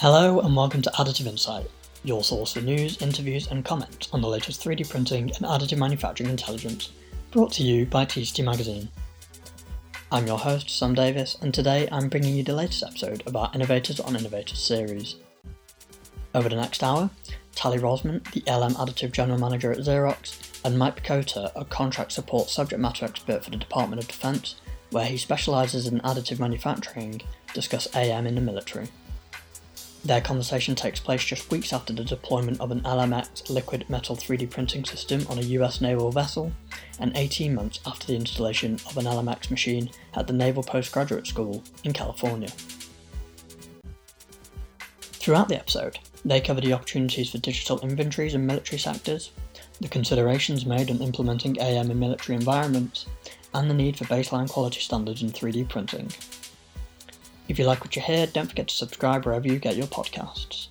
Hello and welcome to Additive Insight, your source for news, interviews, and comment on the latest 3D printing and additive manufacturing intelligence, brought to you by TCT Magazine. I'm your host, Sam Davis, and today I'm bringing you the latest episode of our Innovators on Innovators series. Over the next hour, Tali Rosman, the Elem Additive General Manager at Xerox, and Mike Pechota, a contract support subject matter expert for the Department of Defense, where he specialises in additive manufacturing, discuss AM in the military. Their conversation takes place just weeks after the deployment of an LMX liquid metal 3D printing system on a US naval vessel, and 18 months after the installation of an LMX machine at the Naval Postgraduate School in California. Throughout the episode, they cover the opportunities for digital inventories in military sectors, the considerations made on implementing AM in military environments, and the need for baseline quality standards in 3D printing. If you like what you hear, don't forget to subscribe wherever you get your podcasts.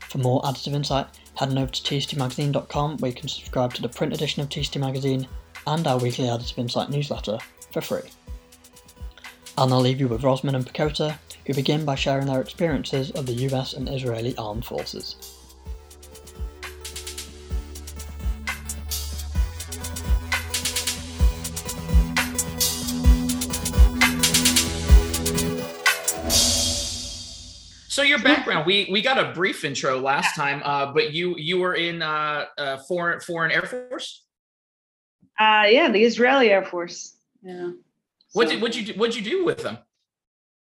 For more additive insight, head on over to tctmagazine.com where you can subscribe to the print edition of TCT Magazine and our weekly Additive Insight newsletter for free. And I'll leave you with Rosman and Pechota, who begin by sharing their experiences of the US and Israeli armed forces. So your background, we we got a brief intro last time, uh, but you you were in uh, uh, foreign foreign air force. Uh, yeah, the Israeli Air Force. Yeah. What did what you do, what you do with them?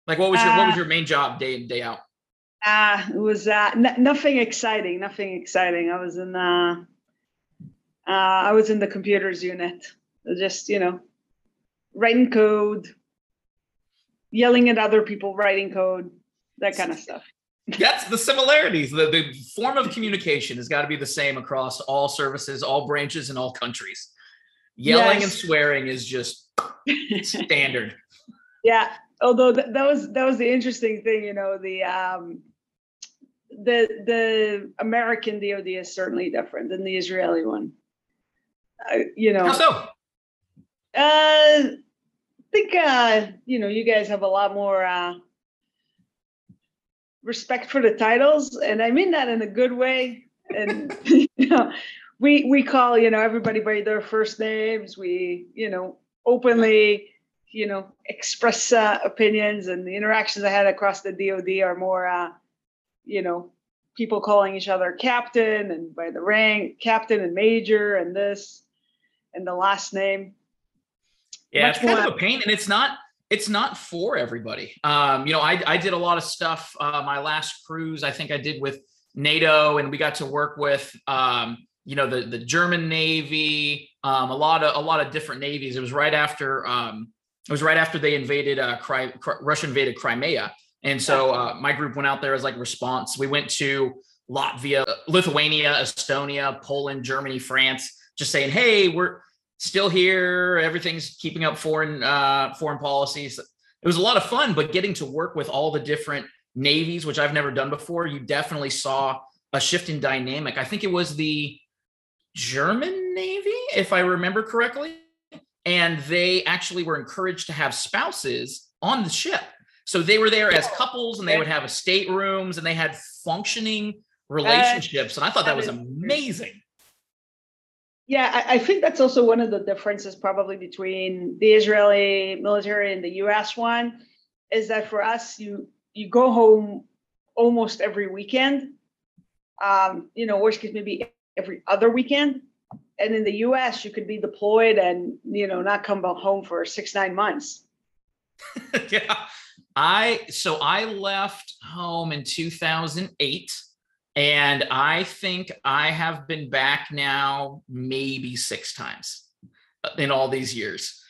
Like what was your what was Uh, your main job day in day out? Uh, it was uh, n- nothing exciting. Nothing exciting. I was in uh, uh, I was in the computers unit. Just you know, writing code, yelling at other people writing code, that kind of stuff. That's the similarities. The the form of communication has got to be the same across all services, all branches, and all countries. Yelling and swearing is just standard. Yeah. Although th- that was that was the interesting thing, you know, the um, the the American DoD is certainly different than the Israeli one. Uh, you know, How so? Uh, I think uh, you know you guys have a lot more uh, respect for the titles, and I mean that in a good way. And you know, we we call you know everybody by their first names. We you know openly you know express uh, opinions, and the interactions I had across the DoD are more uh, you know people calling each other captain and by the rank, captain and major, and this and the last name. Yeah, much it's kind more- of a pain, and it's not it's not for everybody. Um, you know, I I did a lot of stuff. Uh, my last cruise, I think I did with NATO, and we got to work with um, you know the the German Navy, um, a lot of a lot of different navies. It was right after um, it was right after they invaded uh, Cri- Cri- Russia invaded Crimea, and so uh, my group went out there as like response. We went to Latvia, Lithuania, Estonia, Poland, Germany, France, just saying, hey, we're still here. Everything's keeping up foreign uh, foreign policies. It was a lot of fun, but getting to work with all the different navies, which I've never done before, you definitely saw a shift in dynamic. I think it was the German Navy, if I remember correctly, and they actually were encouraged to have spouses on the ship. So they were there as couples, and they would have a staterooms, and they had functioning relationships. And I thought that that was amazing. Yeah, I, I think that's also one of the differences probably between the Israeli military and the US one is that for us, you you go home almost every weekend. Um, you know, worst case maybe every other weekend. And in the US, you could be deployed and you know not come home for six, nine months. yeah. I so I left home in 2008 and I think I have been back now maybe 6 times in all these years.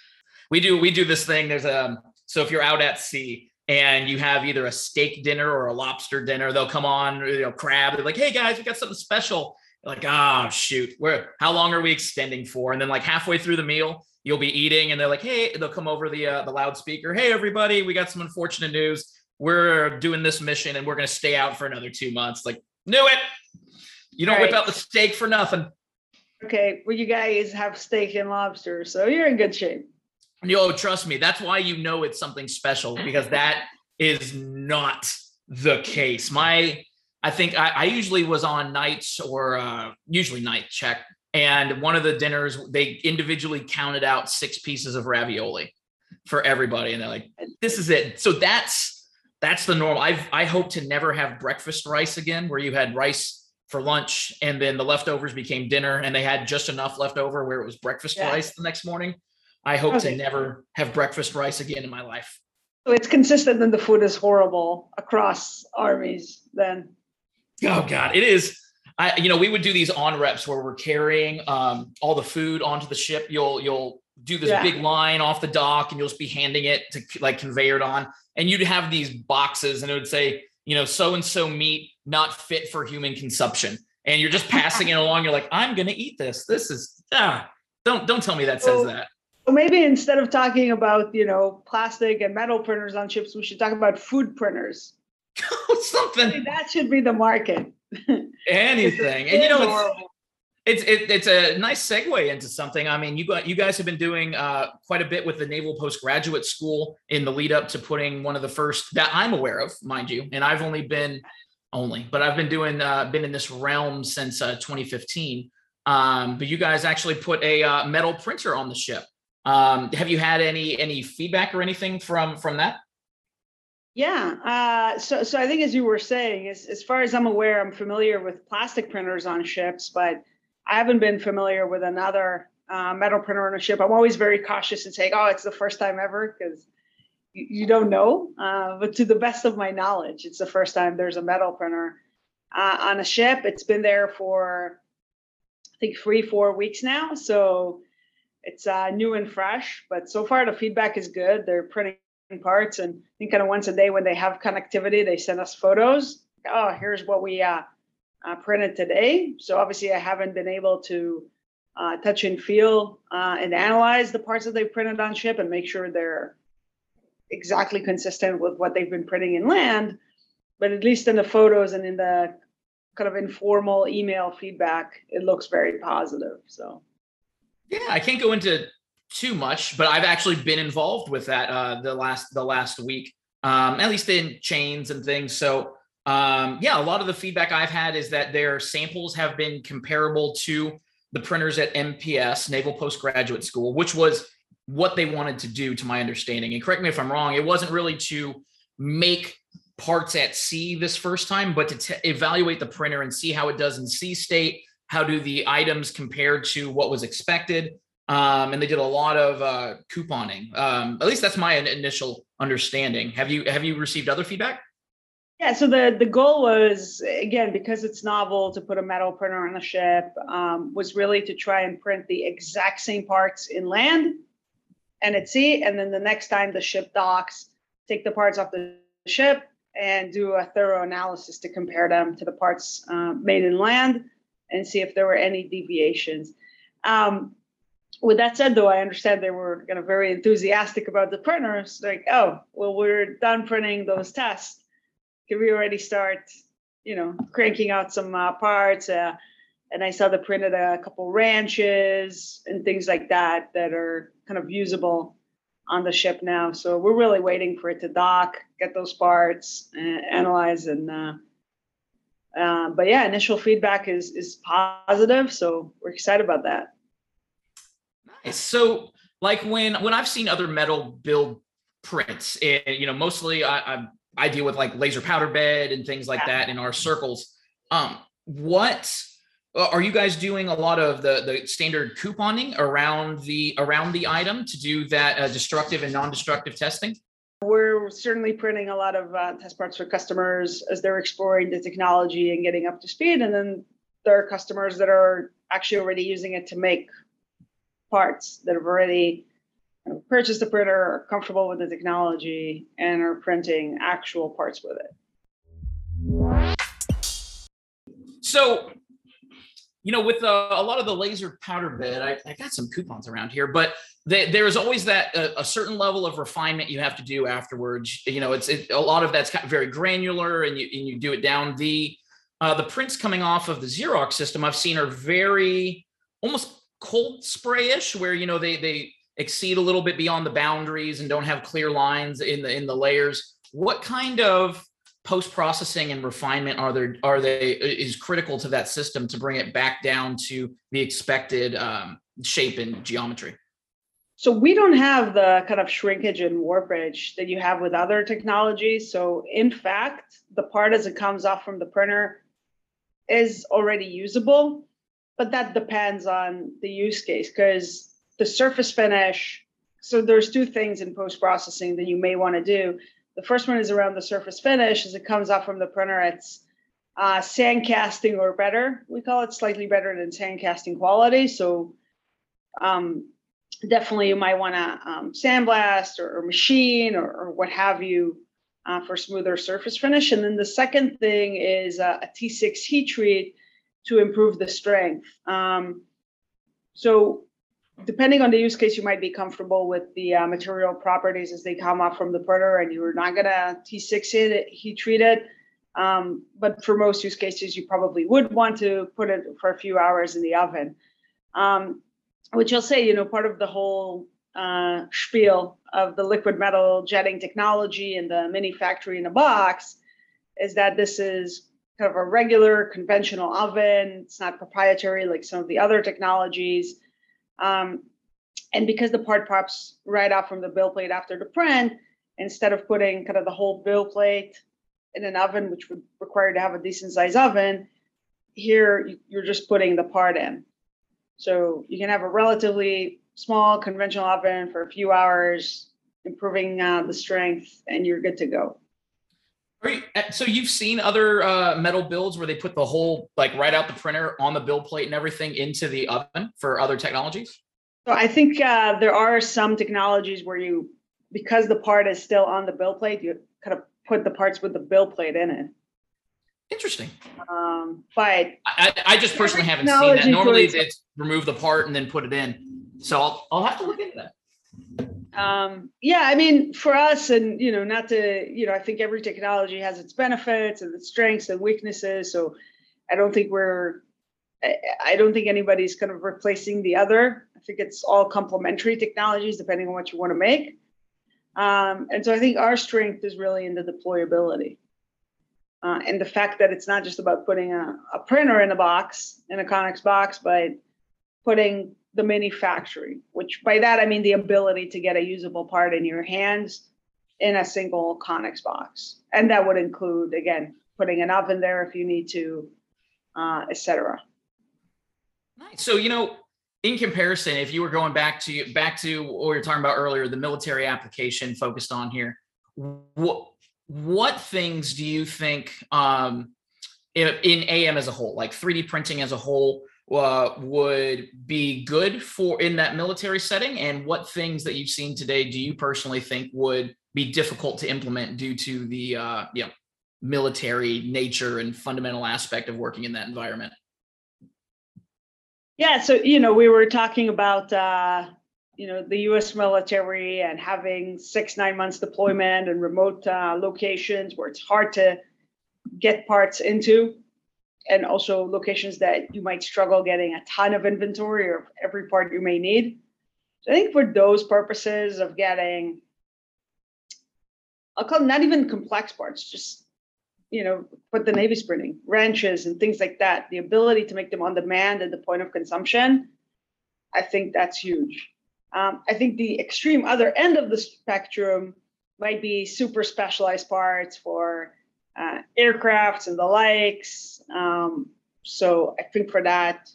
We do we do this thing. There's a so if you're out at sea and you have either a steak dinner or a lobster dinner they'll come on you know crab they're like hey guys we got something special. You're like oh shoot. Where how long are we extending for? And then like halfway through the meal you'll be eating and they're like hey they'll come over the uh, the loudspeaker. Hey everybody we got some unfortunate news. We're doing this mission and we're to stay out for another two months. Like knew it you don't whip Right. out the steak for nothing Okay, well you guys have steak and lobster, so you're in good shape. Yo, trust me, that's why you know it's something special because that is not the case. My, I think I, I usually was on nights or uh, usually night check. And one of the dinners, they individually counted out six pieces of ravioli for everybody. And they're like, this is it. So that's, that's the normal. I've, I hope to never have breakfast rice again, where you had rice for lunch and then the leftovers became dinner and they had just enough left over where it was breakfast yeah. rice the next morning. I hope okay. to never have breakfast rice again in my life. So it's consistent and the food is horrible across armies then. Oh God, it is. I, you know, we would do these UNREPs where we're carrying um, all the food onto the ship. You'll, you'll do this yeah. big line off the dock and you'll just be handing it to like conveyor on and you'd have these boxes and it would say, you know, so and so meat not fit for human consumption. And you're just passing it along. You're like, I'm going to eat this. This is, ah, don't, don't tell me that says that. Well, maybe instead of talking about, you know, plastic and metal printers on ships, we should talk about food printers. Something. that should be the market. Anything. and you know, it's, it, it's a nice segue into something. I mean, you got you guys have been doing uh, quite a bit with the Naval Postgraduate School in the lead up to putting one of the first that I'm aware of, mind you. And I've only been only, but I've been doing uh, been in this realm since uh, 2015. Um, but you guys actually put a uh, metal printer on the ship. Um, have you had any any feedback or anything from from that? Yeah. Uh, so so I think as you were saying, as as far as I'm aware, I'm familiar with plastic printers on ships, but I haven't been familiar with another uh, metal printer on a ship. I'm always very cautious in saying, "Oh, it's the first time ever," because you don't know. Uh, but to the best of my knowledge, it's the first time there's a metal printer uh, on a ship. It's been there for, I think, three, four weeks now. So it's uh, new and fresh. But so far, the feedback is good. They're printing parts, and I think kind of once a day when they have connectivity, they send us photos. Oh, here's what we uh, printed today. So obviously, I haven't been able to. Uh, touch and feel uh, and analyze the parts that they printed on ship and make sure they're exactly consistent with what they've been printing in land, but at least in the photos and in the kind of informal email feedback, it looks very positive. So, yeah, I can't go into too much, but I've actually been involved with that uh, the last the last week, um, at least in chains and things. So, um, yeah, a lot of the feedback I've had is that their samples have been comparable to the printers at NPS, Naval Postgraduate School, which was what they wanted to do, to my understanding. And correct me if I'm wrong, it wasn't really to make parts at sea this first time, but to t- evaluate the printer and see how it does in sea state. How do the items compare to what was expected? Um, and they did a lot of uh, couponing. Um, at least that's my initial understanding. Have you have you received other feedback? Yeah, so the the goal was again because it's novel to put a metal printer on a ship um, was really to try and print the exact same parts in land and at sea. And then the next time the ship docks, take the parts off the ship and do a thorough analysis to compare them to the parts uh, made in land and see if there were any deviations. Um, with that said, though, I understand they were kind of very enthusiastic about the printers. Like, oh, well, we're done printing those tests. Can we already start, you know, cranking out some uh, parts? Uh, and I saw they printed a couple ranches and things like that that are kind of usable on the ship now. So we're really waiting for it to dock, get those parts, uh, analyze, and uh, uh, but yeah, initial feedback is is positive. So we're excited about that. Nice. So like when when I've seen other metal build prints, it, eh, you know, mostly I, I, I deal with like laser powder bed and things like yeah. that in our circles. Um, what uh, are you guys doing a lot of the the standard couponing around the around the item to do that uh, destructive and non-destructive testing we're certainly printing a lot of uh, test parts for customers as they're exploring the technology and getting up to speed and then there are customers that are actually already using it to make parts that have already purchased a printer are comfortable with the technology and are printing actual parts with it so you know, with uh, a lot of the laser powder bed, I, I got some coupons around here, but they, there's always that uh, a certain level of refinement you have to do afterwards. You know, it's it, a lot of that's kind of very granular, and you and you do it down. The uh, the prints coming off of the Xerox system I've seen are very almost cold sprayish, where you know they they exceed a little bit beyond the boundaries and don't have clear lines in the in the layers. What kind of post processing and refinement are there are they is critical to that system to bring it back down to the expected um, shape and geometry? So we don't have the kind of shrinkage and warpage that you have with other technologies. So in fact, the part as it comes off from the printer is already usable, but that depends on the use case because the surface finish. So there's two things in post processing that you may want to do. The first one is around the surface finish. As it comes off from the printer, it's uh, sand casting or better. We call it slightly better than sand casting quality. So um, definitely you might want to um, sandblast or, or machine or, or, what have you uh, for smoother surface finish. And then the second thing is uh, a T6 heat treat to improve the strength. Um, so depending on the use case, you might be comfortable with the uh, material properties as they come off from the printer and you're not gonna T6 it, heat treat it. Um, but for most use cases, you probably would want to put it for a few hours in the oven. Um, which I'll say, you know, part of the whole uh, spiel of the liquid metal jetting technology and the mini factory in a box is that this is kind of a regular conventional oven. It's not proprietary like some of the other technologies. Um, and because the part pops right out from the build plate after the print, instead of putting kind of the whole build plate in an oven, which would require to have a decent size oven, here you're just putting the part in. So you can have a relatively small conventional oven for a few hours, improving uh, the strength, and you're good to go. You, uh, so you've seen other uh, metal builds where they put the whole like right out the printer on the build plate and everything into the oven for other technologies. So I think uh, there are some technologies where you, because the part is still on the build plate, you kind of put the parts with the build plate in it. Interesting. Um, but I, I just personally haven't seen that. Normally, it's remove the part and then put it in. So I'll I'll have to look into that. Um, yeah, I mean, for us, and you know, not to you know, I think every technology has its benefits and its strengths and weaknesses. So I don't think we're I, I don't think anybody's kind of replacing the other. I think it's all complementary technologies depending on what you want to make. Um, and so I think our strength is really in the deployability. Uh, and the fact that it's not just about putting a, a printer in a box, in a Connex box, but putting the mini factory, which by that I mean the ability to get a usable part in your hands in a single Connex box. And that would include, again, putting an oven there if you need to, uh, etc. Nice. So, you know, in comparison, if you were going back to back to what we were talking about earlier, the military application focused on here, what what things do you think um, in AM as a whole, like 3D printing as a whole, uh, would be good for in that military setting? And what things that you've seen today do you personally think would be difficult to implement due to the uh, you know, military nature and fundamental aspect of working in that environment? Yeah, so you know, we were talking about uh, you know the U.S. military and having six nine months deployment and remote uh, locations where it's hard to get parts into, and also locations that you might struggle getting a ton of inventory of every part you may need. So I think for those purposes of getting, I'll call not even complex parts, just you know, put the Navy's printing wrenches and things like that. The ability to make them on demand at the point of consumption, I think that's huge. Um, I think the extreme other end of the spectrum might be super specialized parts for uh, aircrafts and the likes. Um, so I think for that,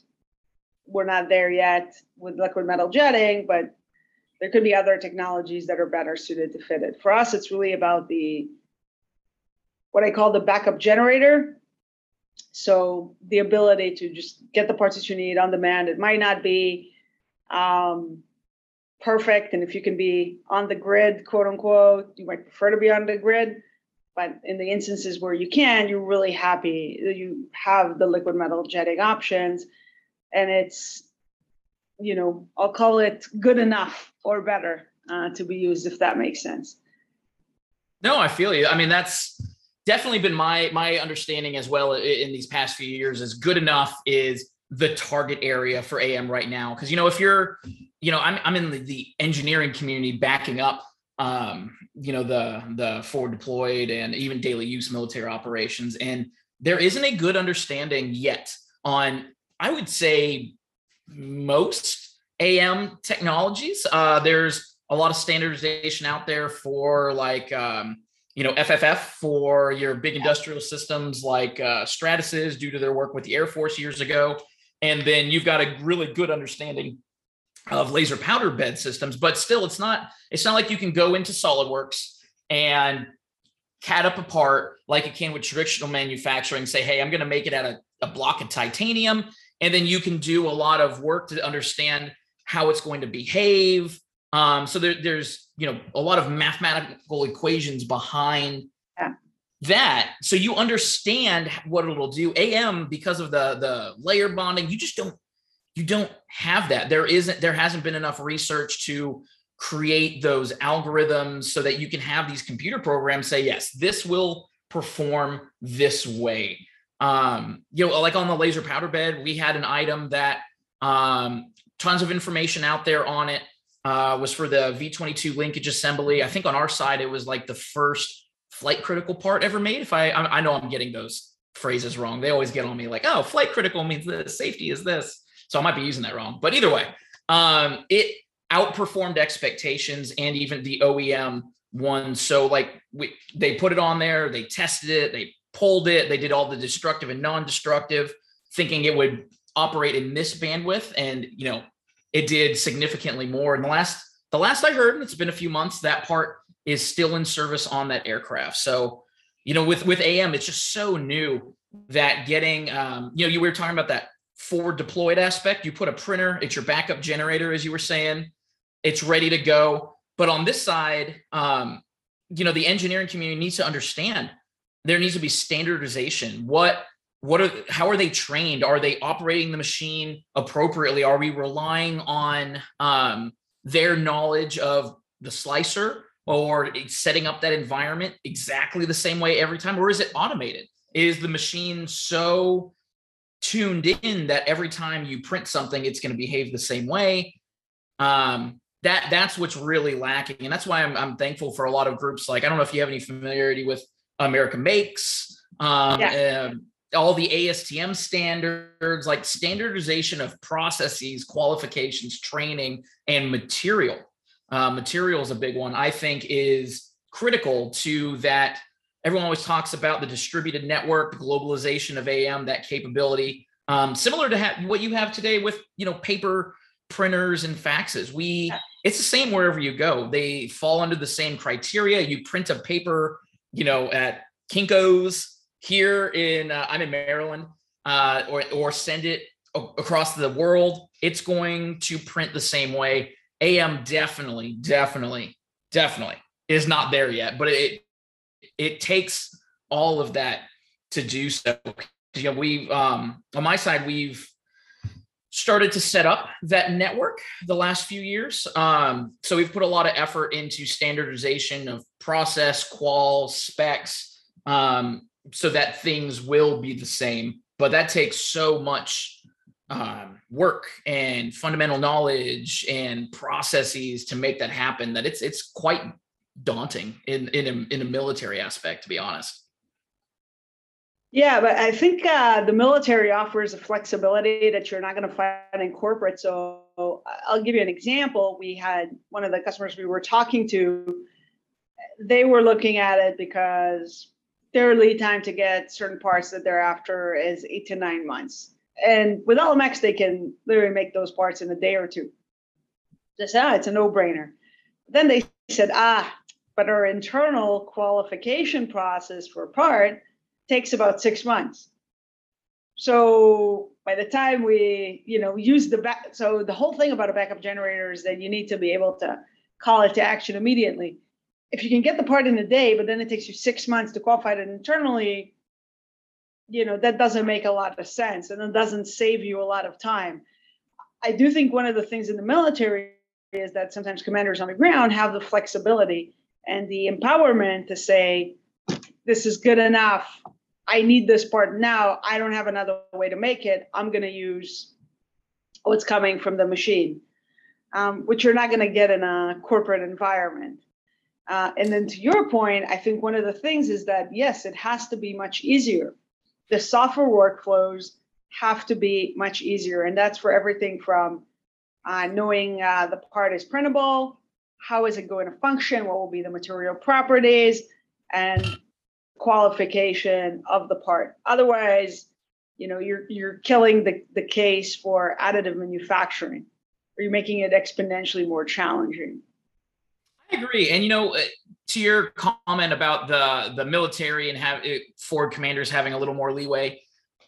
we're not there yet with liquid metal jetting, but there could be other technologies that are better suited to fit it. For us, it's really about the what I call the backup generator. So the ability to just get the parts that you need on demand. It might not be um, perfect. And if you can be on the grid, quote unquote, you might prefer to be on the grid. But in the instances where you can, you're really happy you have the liquid metal jetting options. And it's, you know, I'll call it good enough or better uh, to be used, if that makes sense. No, I feel you. I mean, that's definitely been my my understanding as well in these past few years is good enough is the target area for AM right now. Because you know, if you're, you know, I'm I'm in the engineering community backing up um, you know, the the forward deployed and even daily use military operations. And there isn't a good understanding yet on, I would say, most AM technologies. Uh, there's a lot of standardization out there for like um, you know FFF for your big industrial systems like uh, Stratasys due to their work with the Air Force years ago, and then you've got a really good understanding of laser powder bed systems. But still, it's not it's not like you can go into SolidWorks and CAD up a part like it can with traditional manufacturing. Say, hey, I'm going to make it out of a block of titanium, and then you can do a lot of work to understand how it's going to behave. Um, so there, there's you know a lot of mathematical equations behind yeah. that. So you understand what it'll do. AM because of the the layer bonding, you just don't you don't have that. There isn't there hasn't been enough research to create those algorithms so that you can have these computer programs say yes, this will perform this way. Um, you know, like on the laser powder bed, we had an item that um, tons of information out there on it. Uh, was for the V22 linkage assembly. I think on our side it was like the first flight critical part ever made. If I I know I'm getting those phrases wrong. They always get on me like, oh, flight critical means this, safety is this. So I might be using that wrong. But either way, um, it outperformed expectations and even the OEM one. So like we they put it on there, they tested it, they pulled it, they did all the destructive and non-destructive, thinking it would operate in this bandwidth. And you know, it did significantly more. And the last the last I heard, and it's been a few months, that part is still in service on that aircraft. So, you know, with with AM, it's just so new that getting um, you know, you were talking about that forward deployed aspect. You put a printer, it's your backup generator, as you were saying, it's ready to go. But on this side, um, you know, the engineering community needs to understand there needs to be standardization. What what are how are they trained are they operating the machine appropriately are we relying on um, their knowledge of the slicer or setting up that environment exactly the same way every time or is it automated is the machine so tuned in that every time you print something it's going to behave the same way um, that that's what's really lacking and that's why I'm, I'm thankful for a lot of groups like i don't know if you have any familiarity with america makes um, yeah. Um, all the ASTM standards, like standardization of processes, qualifications, training, and material. Uh, material is a big one, I think, is critical to that. Everyone always talks about the distributed network, the globalization of AM, that capability. Um, similar to ha- what you have today with you know paper printers and faxes. We it's the same wherever you go. They fall under the same criteria. You print a paper, you know, at Kinko's here in uh, I'm in Maryland, uh, or or send it across the world, it's going to print the same way. AM definitely, definitely, definitely is not there yet, but it it takes all of that to do so. Know, we've um, on my side, we've started to set up that network the last few years. Um, so we've put a lot of effort into standardization of process, qual, specs, um, so that things will be the same. But that takes so much um, work and fundamental knowledge and processes to make that happen that it's it's quite daunting in in a, in a military aspect, to be honest. Yeah, but I think uh, the military offers a flexibility that you're not going to find in corporate. So I'll give you an example. We had one of the customers we were talking to. They were looking at it because their lead time to get certain parts that they're after is eight to nine months. And with LMX, they can literally make those parts in a day or two. Just ah, it's a no-brainer. Then they said, ah, but our internal qualification process for part takes about six months. So by the time we, you know, use the back, so the whole thing about a backup generator is that you need to be able to call it to action immediately if you can get the part in a day, but then it takes you six months to qualify it internally, you know, that doesn't make a lot of sense and it doesn't save you a lot of time. I do think one of the things in the military is that sometimes commanders on the ground have the flexibility and the empowerment to say, this is good enough. I need this part now. I don't have another way to make it. I'm going to use what's coming from the machine, um, which you're not going to get in a corporate environment. Uh, and then to your point, I think one of the things is that yes, it has to be much easier. The software workflows have to be much easier, and that's for everything from uh, knowing uh, the part is printable, how is it going to function, what will be the material properties, and qualification of the part. Otherwise, you know, you're you're killing the, the case for additive manufacturing, or you're making it exponentially more challenging. I agree, and you know, uh, to your comment about the the military and have uh, Ford commanders having a little more leeway,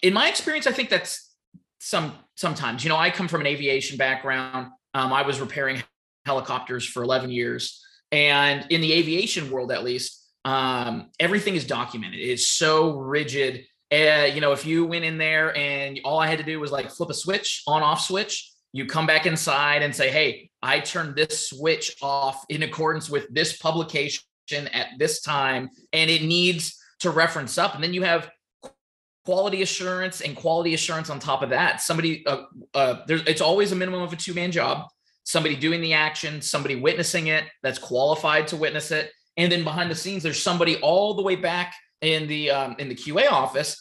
in my experience, I think that's some sometimes. You know, I come from an aviation background. Um, I was repairing helicopters for 11 years, and in the aviation world, at least, um, everything is documented. It is so rigid. Uh, you know, if you went in there and all I had to do was like flip a switch, on off switch, you come back inside and say, Hey, I turned this switch off in accordance with this publication at this time, and it needs to reference up. And then you have quality assurance and quality assurance on top of that. Somebody, uh, uh, there's, it's always a minimum of a two man job. Somebody doing the action, somebody witnessing it that's qualified to witness it, and then behind the scenes there's somebody all the way back in the um, in the qa office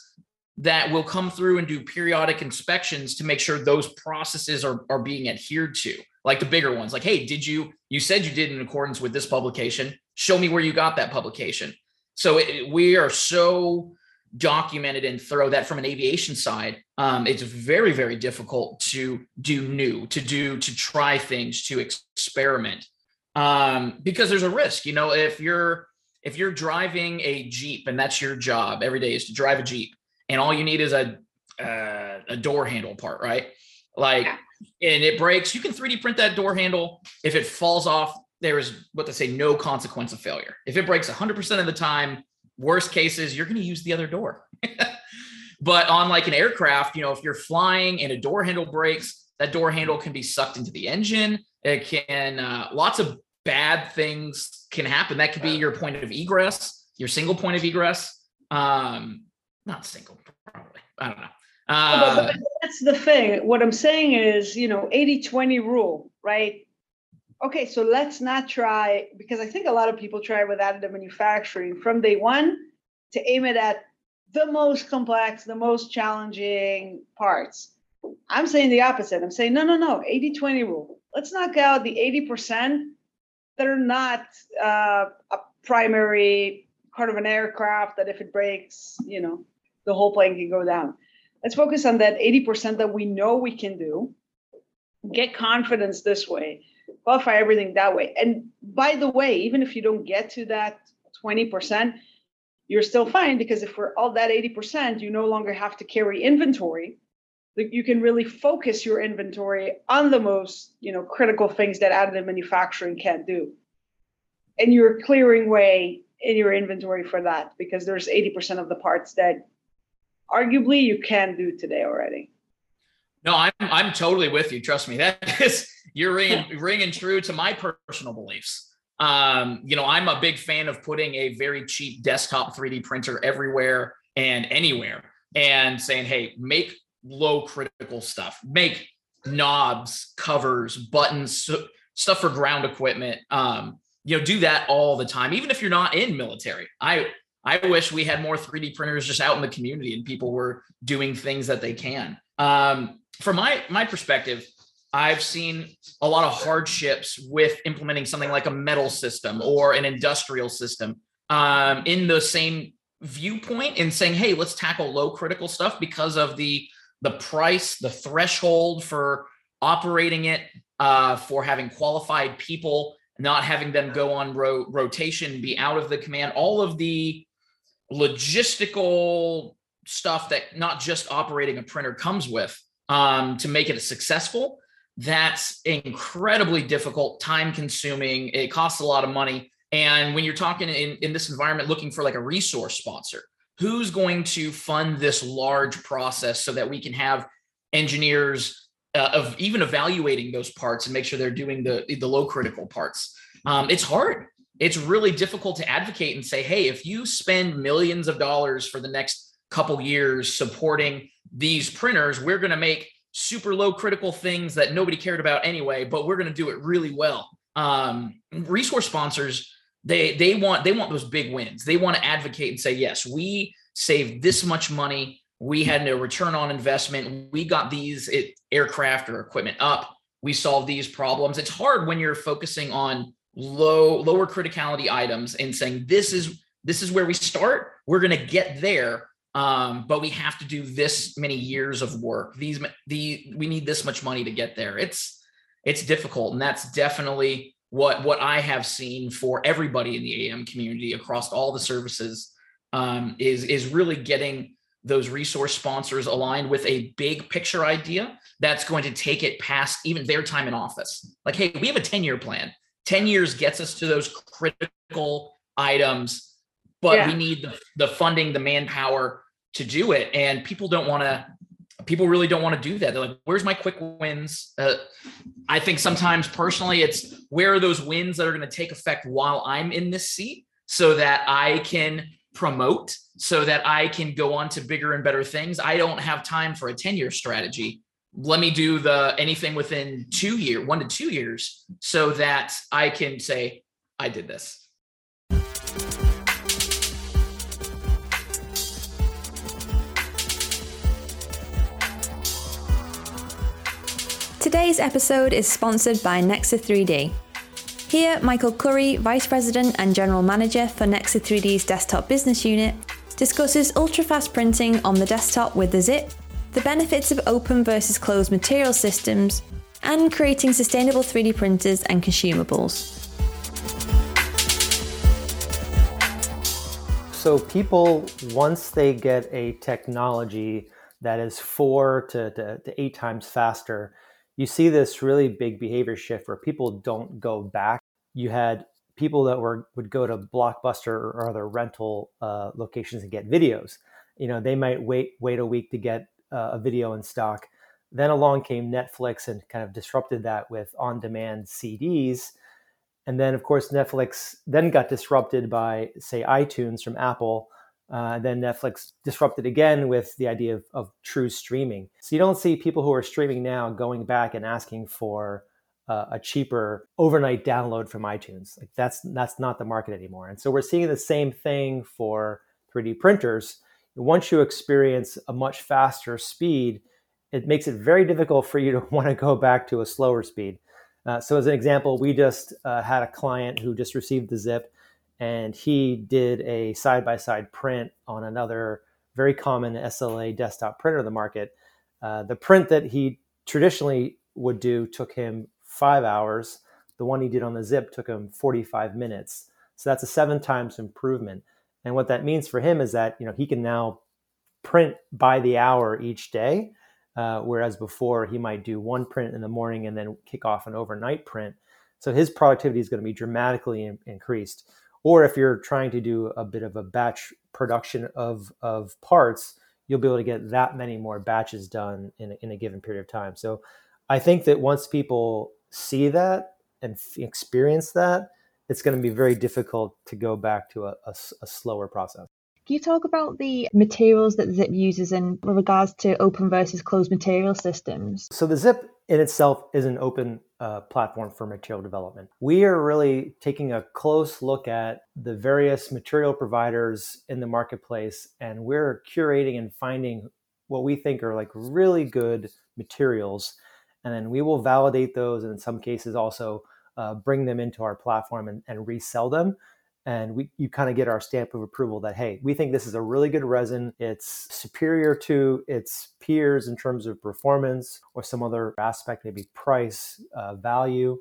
that will come through and do periodic inspections to make sure those processes are, are being adhered to like the bigger ones like hey did you you said you did in accordance with this publication. Show me where you got that publication. So it, we are so documented and thorough that from an aviation side um, it's very very difficult to do new to do to try things to experiment um, because there's a risk. You know, if you're if you're driving a Jeep and that's your job every day is to drive a Jeep, and all you need is a uh, a door handle part, right? Like, and it breaks, you can 3D print that door handle. If it falls off, there is what they say, no consequence of failure. If it breaks 100% of the time, worst cases, you're going to use the other door. but on like an aircraft, you know, if you're flying and a door handle breaks, that door handle can be sucked into the engine. It can uh, lots of bad things can happen. That could be your point of egress, your single point of egress. Um, not single, probably. I don't know. Uh, but, but that's the thing. What I'm saying is, you know, 80 20 rule, right? Okay, so let's not try because I think a lot of people try with additive manufacturing from day one to aim it at the most complex, the most challenging parts. I'm saying the opposite. I'm saying, no, no, no, 80 20 rule. Let's knock out the 80% that are not uh, a primary part of an aircraft that if it breaks, you know, the whole plane can go down. Let's focus on that 80% that we know we can do, get confidence this way, qualify everything that way. And by the way, even if you don't get to that 20%, you're still fine because if we're all that 80%, you no longer have to carry inventory. You can really focus your inventory on the most you know critical things that additive manufacturing can't do. And you're clearing way in your inventory for that because there's 80% of the parts that arguably you can do today already no i'm i'm totally with you trust me that is you're ringing, ringing true to my personal beliefs um, you know i'm a big fan of putting a very cheap desktop 3d printer everywhere and anywhere and saying hey make low critical stuff. Make knobs, covers, buttons, stuff for ground equipment. Um, you know, do that all the time, even if you're not in military. I I wish we had more 3D printers just out in the community and people were doing things that they can. Um, from my my perspective, I've seen a lot of hardships with implementing something like a metal system or an industrial system um, in the same viewpoint and saying, hey, let's tackle low critical stuff because of the the price, the threshold for operating it, uh, for having qualified people, not having them go on ro- rotation, be out of the command, all of the logistical stuff that not just operating a printer comes with um, to make it successful. That's incredibly difficult, time consuming. It costs a lot of money. And when you're talking in, in this environment, looking for like a resource sponsor, who's going to fund this large process so that we can have engineers uh, of even evaluating those parts and make sure they're doing the the low critical parts um, it's hard it's really difficult to advocate and say hey if you spend millions of dollars for the next couple years supporting these printers we're going to make super low critical things that nobody cared about anyway but we're going to do it really well um, resource sponsors they they want they want those big wins. They want to advocate and say, yes, we saved this much money. We had no return on investment. We got these it, aircraft or equipment up. We solved these problems. It's hard when you're focusing on low lower criticality items and saying this is this is where we start. We're going to get there, um, but we have to do this many years of work. These the we need this much money to get there. It's it's difficult, and that's definitely what what I have seen for everybody in the AM community across all the services um, is is really getting those resource sponsors aligned with a big picture idea that's going to take it past even their time in office. Like, hey, we have a 10 year plan. 10 years gets us to those critical items, but yeah. we need the, the funding, the manpower to do it. And people don't want to people really don't want to do that. They're like, where's my quick wins? Uh, I think sometimes personally, it's where are those wins that are going to take effect while I'm in this seat so that I can promote, so that I can go on to bigger and better things. I don't have time for a 10 year strategy. Let me do the anything within two year, one to two years, so that I can say, I did this. Today's episode is sponsored by Nexa 3D. Here, Michael Curry, Vice President and General Manager for Nexa 3D's desktop business unit, discusses ultra-fast printing on the desktop with the XiP, the benefits of open versus closed material systems, and creating sustainable 3D printers and consumables. So, people, once they get a technology that is four to, to, to eight times faster, you see this really big behavior shift where people don't go back. You had people that were would go to Blockbuster or other rental uh, locations and get videos. You know, they might wait wait a week to get uh, a video in stock. Then along came Netflix and kind of disrupted that with on-demand CDs. And then, of course, Netflix then got disrupted by, say, iTunes from Apple uh, then Netflix disrupted again with the idea of, of, true streaming. So you don't see people who are streaming now going back and asking for uh, a cheaper overnight download from iTunes. Like that's that's not the market anymore. And so we're seeing the same thing for 3D printers. Once you experience a much faster speed, it makes it very difficult for you to want to go back to a slower speed. Uh, so as an example, we just uh, had a client who just received the XiP and he did a side by side print on another very common SLA desktop printer in the market. Uh, the print that he traditionally would do took him five hours. The one he did on the XiP took him 45 minutes. So that's a seven times improvement. And what that means for him is that you know he can now print by the hour each day, uh, whereas before he might do one print in the morning and then kick off an overnight print. So his productivity is going to be dramatically in- increased or if you're trying to do a bit of a batch production of of parts you'll be able to get that many more batches done in a, in a given period of time so i think that once people see that and f- experience that it's going to be very difficult to go back to a, a, a slower process can you talk about the materials that XiP uses in regards to open versus closed material systems? So the XiP in itself is an open uh, platform for material development. We are really taking a close look at the various material providers in the marketplace, and we're curating and finding what we think are like really good materials. And then we will validate those, and in some cases, also uh, bring them into our platform and, and resell them and we you kind of get our stamp of approval that hey we think this is a really good resin. It's superior to its peers in terms of performance or some other aspect maybe price uh, value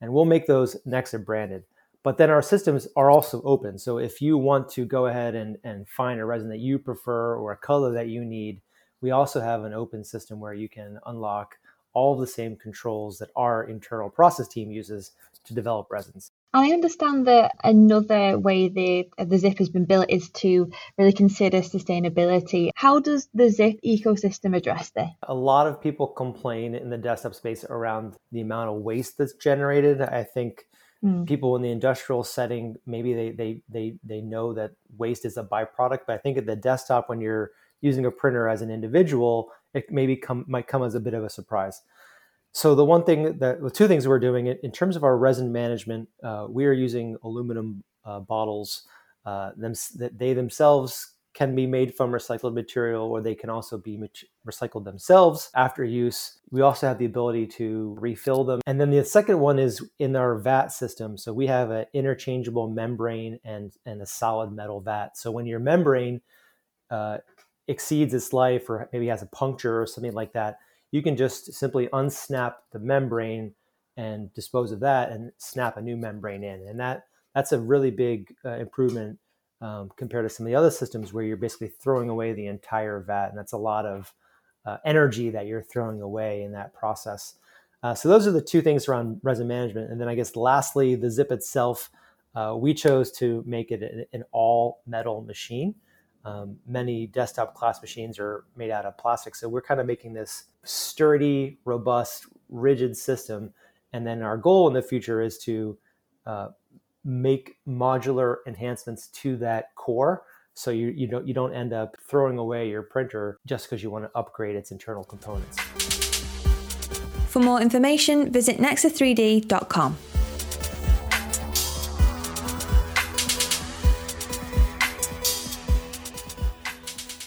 and we'll make those Nexa branded. But then our systems are also open. So if you want to go ahead and, and find a resin that you prefer or a color that you need we also have an open system where you can unlock all the same controls that our internal process team uses to develop resins I understand that another way the the XiP has been built is to really consider sustainability. How does the XiP ecosystem address this? A lot of people complain in the desktop space around the amount of waste that's generated. I think mm. people in the industrial setting maybe they, they they they know that waste is a byproduct, but I think at the desktop when you're using a printer as an individual, it maybe come might come as a bit of a surprise. So the one thing that the two things we're doing in terms of our resin management, uh, we are using aluminum uh, bottles uh, them, that they themselves can be made from recycled material or they can also be recycled themselves after use. We also have the ability to refill them. And then the second one is in our vat system. So we have an interchangeable membrane and, and a solid metal vat. So when your membrane uh, exceeds its life or maybe has a puncture or something like that, you can just simply unsnap the membrane and dispose of that and snap a new membrane in. And that that's a really big uh, improvement um, compared to some of the other systems where you're basically throwing away the entire vat, and that's a lot of uh, energy that you're throwing away in that process. Uh, so those are the two things around resin management, and then I guess lastly, the XiP itself. Uh, we chose to make it an, an all metal machine. Um, many desktop class machines are made out of plastic, so we're kind of making this sturdy, robust, rigid system. And then our goal in the future is to uh, make modular enhancements to that core so you, you don't you don't end up throwing away your printer just because you want to upgrade its internal components. For more information, visit nexa3d.com.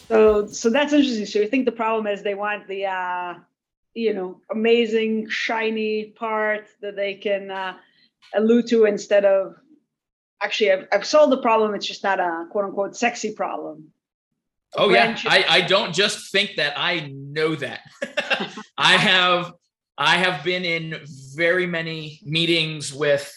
So so that's interesting. So you think the problem is they want the uh, you know amazing shiny part that they can uh, allude to instead of actually I've, I've solved the problem. It's just not a quote unquote sexy problem. Oh yeah. I, I don't just think that. I know that. I have i have been in very many meetings with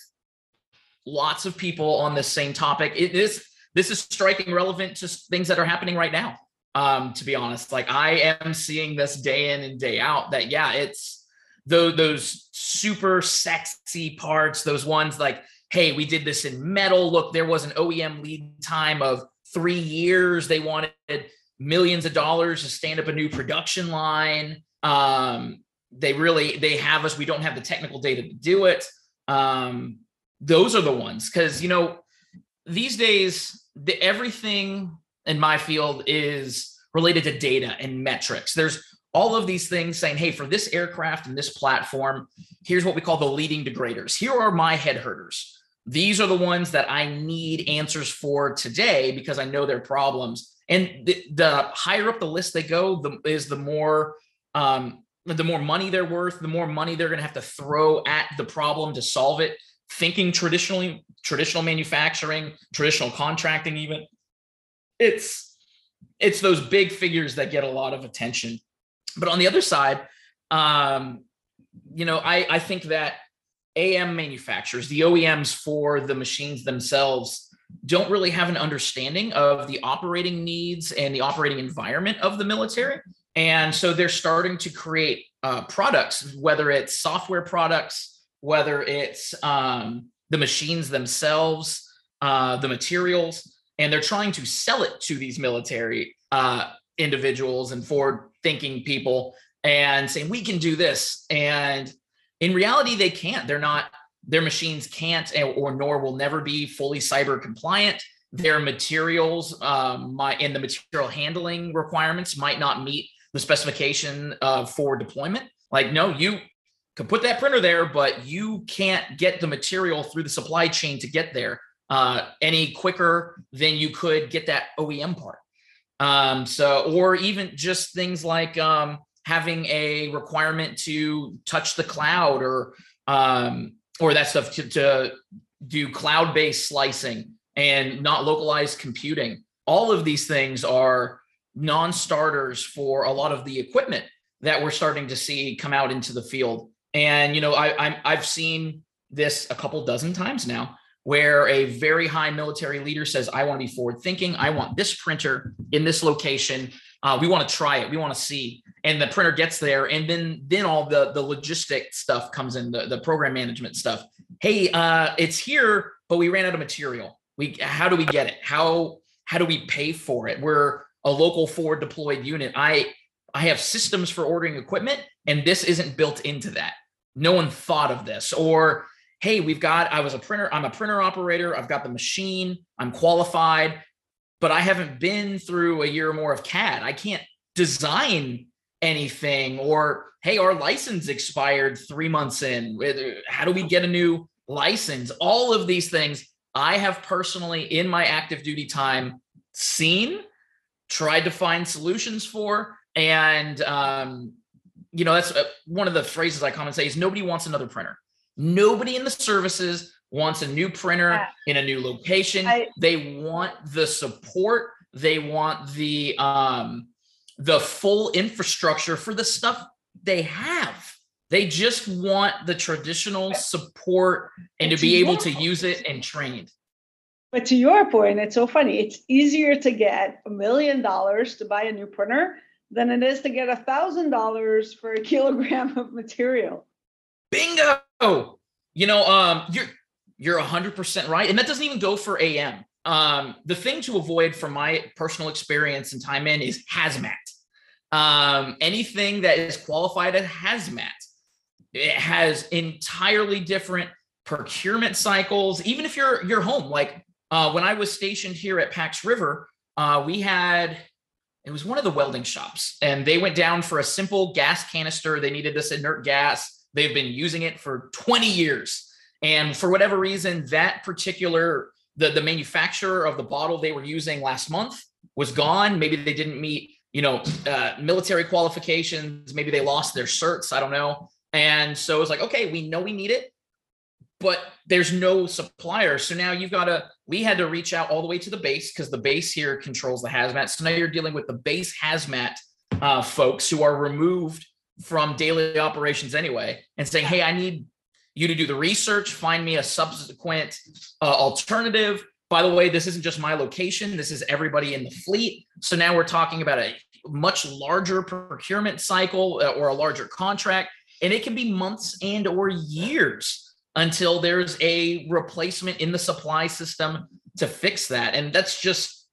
lots of people on the same topic. It is this is striking relevant to things that are happening right now um to be honest like i am seeing this day in and day out that yeah it's those those super sexy parts those ones like hey, we did this in metal. Look, there was an OEM lead time of three years. They wanted millions of dollars to stand up a new production line. Um, they really they have us. We don't have the technical data to do it. Um, those are the ones because you know these days the, everything in my field is related to data and metrics. There's all of these things saying, hey, for this aircraft and this platform, here's what we call the leading degraders. Here are my head hurters these are the ones that I need answers for today because I know their problems. And the, the higher up the list they go, the is the more um, the more money they're worth, the more money they're going to have to throw at the problem to solve it. Thinking traditionally, traditional manufacturing, traditional contracting, even it's it's those big figures that get a lot of attention. But on the other side, um, you know, I I think that AM manufacturers, the OEMs for the machines themselves, don't really have an understanding of the operating needs and the operating environment of the military. And so they're starting to create uh, products, whether it's software products, whether it's um, the machines themselves, uh, the materials, and they're trying to sell it to these military uh, individuals and forward thinking people and saying, we can do this. And in reality, they can't. They're not, their machines can't or nor will never be fully cyber compliant. Their materials um, might, and the material handling requirements might not meet the specification uh, for deployment. Like, no, you can put that printer there, but you can't get the material through the supply chain to get there uh, any quicker than you could get that OEM part. Um, so, or even just things like um, having a requirement to touch the cloud or um, or that stuff to, to do cloud-based slicing and not localized computing. All of these things are non-starters for a lot of the equipment that we're starting to see come out into the field. And you know, I, I I've seen this a couple dozen times now where a very high military leader says, I want to be forward thinking. I want this printer in this location. Uh, we want to try it. We want to see. And the printer gets there, and then then all the the logistic stuff comes in, the, the program management stuff. Hey, uh, it's here, but we ran out of material. We how do we get it? How how do we pay for it? We're a local forward deployed unit. I I have systems for ordering equipment, and this isn't built into that. No one thought of this. Or hey, we've got, I was a printer, I'm a printer operator, I've got the machine, I'm qualified, but I haven't been through a year or more of CAD. I can't design anything. Or, hey, our license expired three months in. How do we get a new license? All of these things I have personally, in my active duty time, seen, tried to find solutions for, and um, you know that's uh, one of the phrases I commonly say is nobody wants another printer. Nobody in the services wants a new printer yeah. in a new location. I, they want the support. They want the um, the full infrastructure for the stuff they have. They just want the traditional support and to be able to use it and trained. But to your point, it's so funny. It's easier to get a million dollars to buy a new printer than it is to get a thousand dollars for a kilogram of material. Bingo. Oh, you know, um, you're you're 100% right. And that doesn't even go for AM. Um, the thing to avoid from my personal experience and time in is hazmat. Um, anything that is qualified as hazmat, it has entirely different procurement cycles. Even if you're you're home, like uh, when I was stationed here at Pax River, uh, we had it was one of the welding shops, and they went down for a simple gas canister. They needed this inert gas. They've been using it for 20 years and for whatever reason, that particular the, the manufacturer of the bottle they were using last month was gone. Maybe they didn't meet, you know, uh, military qualifications. Maybe they lost their certs. I don't know. And so it's like, okay, we know we need it, but there's no supplier. So now you've got to, we had to reach out all the way to the base because the base here controls the hazmat. So now you're dealing with the base hazmat uh, folks who are removed from daily operations anyway and saying, hey, I need you to do the research, find me a subsequent uh, alternative. By the way, this isn't just my location, this is everybody in the fleet. So now we're talking about a much larger procurement cycle uh, or a larger contract and it can be months and or years until there's a replacement in the supply system to fix that and that's just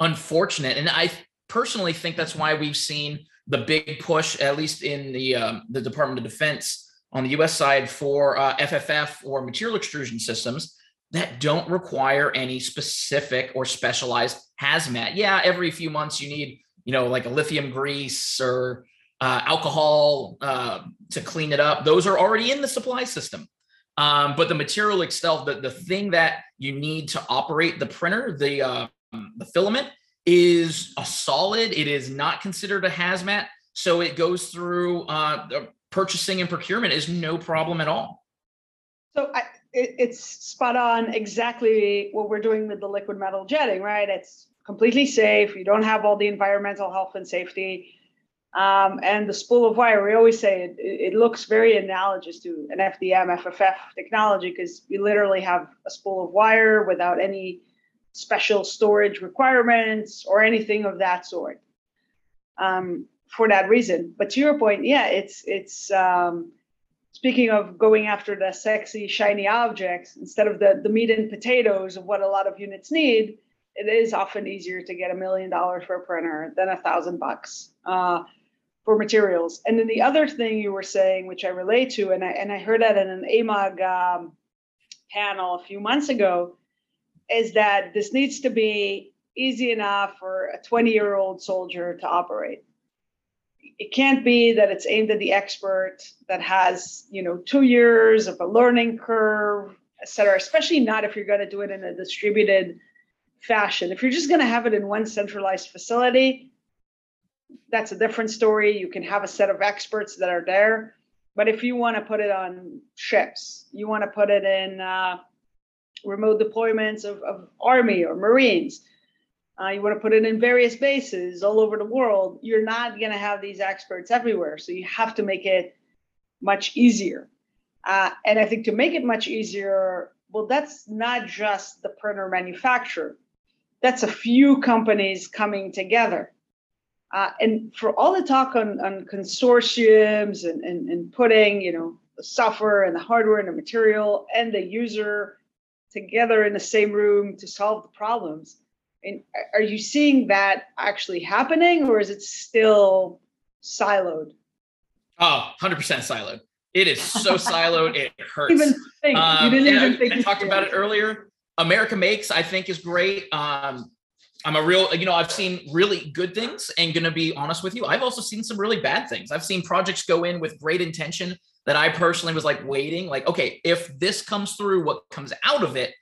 unfortunate and i personally think that's why we've seen the big push at least in the um, the department of defense on the US side for uh, FFF or material extrusion systems that don't require any specific or specialized hazmat. Yeah, every few months you need, you know, like a lithium grease or uh, alcohol uh, to clean it up. Those are already in the supply system. Um, but the material itself, the, the thing that you need to operate the printer, the uh, the filament, is a solid. It is not considered a hazmat. So it goes through uh, purchasing and procurement is no problem at all. So I, it, it's spot on exactly what we're doing with the liquid metal jetting, right? It's completely safe. You don't have all the environmental health and safety. Um, and the spool of wire, we always say it, it looks very analogous to an FDM, FFF technology because you literally have a spool of wire without any special storage requirements or anything of that sort. Um, for that reason. But to your point, yeah, it's it's um, speaking of going after the sexy shiny objects instead of the the meat and potatoes of what a lot of units need. It is often easier to get a million dollars for a printer than a thousand bucks uh, for materials. And then the other thing you were saying, which I relate to, and I and I heard that in an AMUG um, panel a few months ago, is that this needs to be easy enough for a 20 year old soldier to operate. It can't be that it's aimed at the expert that has you know two years of a learning curve et cetera especially not if you're going to do it in a distributed fashion. If you're just going to have it in one centralized facility that's a different story. You can have a set of experts that are there. But if you want to put it on ships you want to put it in uh, remote deployments of, of army or marines uh, you want to put it in various bases all over the world, you're not going to have these experts everywhere. So you have to make it much easier. Uh, and I think to make it much easier, well, that's not just the printer manufacturer, that's a few companies coming together. Uh, and for all the talk on, on consortiums and, and, and putting, you know, the software and the hardware and the material and the user together in the same room to solve the problems, and are you seeing that actually happening or is it still siloed? Oh, 100% siloed. It is so siloed, it hurts. Even think. Um, you didn't even think I talked about it earlier. America Makes, I think, is great. Um, I'm a real, you know, I've seen really good things and to be honest with you. I've also seen some really bad things. I've seen projects go in with great intention that I personally was like waiting, like, okay, if this comes through, what comes out of it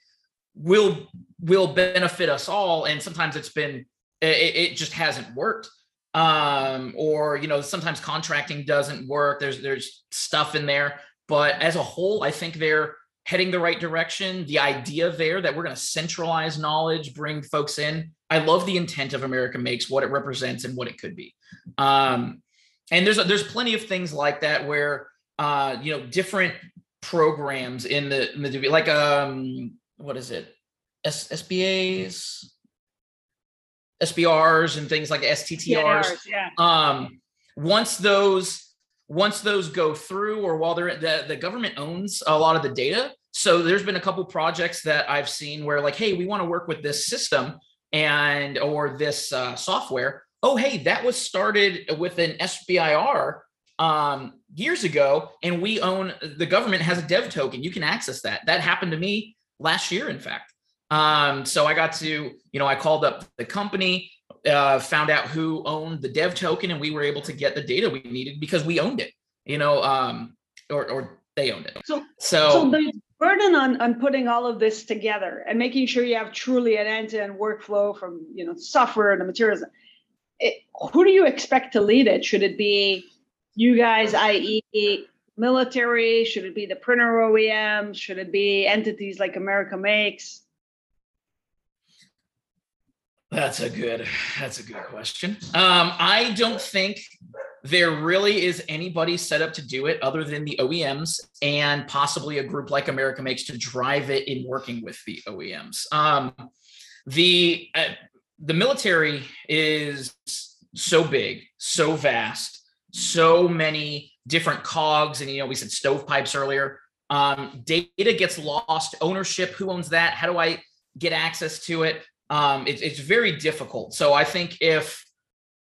will will benefit us all and sometimes it's been it, it just hasn't worked. Um or you know sometimes contracting doesn't work. There's there's stuff in there. But as a whole i think they're heading the right direction. The idea there that we're going to centralize knowledge bring folks in i love the intent of america makes what it represents and what it could be. Um and there's there's plenty of things like that where uh you know different programs in the, in the like um what is it S- SBAs SBRs and things like STTRs. Yeah. Um, once those once those go through, or while they're the the government owns a lot of the data. So there's been a couple projects that I've seen where like, hey, we want to work with this system and or this uh, software. Oh, hey, that was started with an SBIR um, years ago, and we own the government has a dev token. You can access that. That happened to me last year, in fact. Um, so I got to, you know, I called up the company, uh, found out who owned the dev token, and we were able to get the data we needed because we owned it, you know, um, or, or they owned it. So, so, so the burden on, on putting all of this together and making sure you have truly an end-to-end workflow from, you know, software and the materials. It, who do you expect to lead it? Should it be you guys, i.e., military? Should it be the printer OEM? Should it be entities like America Makes? That's a good. That's a good question. Um, I don't think there really is anybody set up to do it other than the OEMs and possibly a group like America Makes to drive it in working with the OEMs. Um, the uh, the military is so big, so vast, so many different cogs, and you know we said stovepipes earlier. Um, data gets lost, ownership, who owns that? How do I get access to it? um, it, it's very difficult. So I think if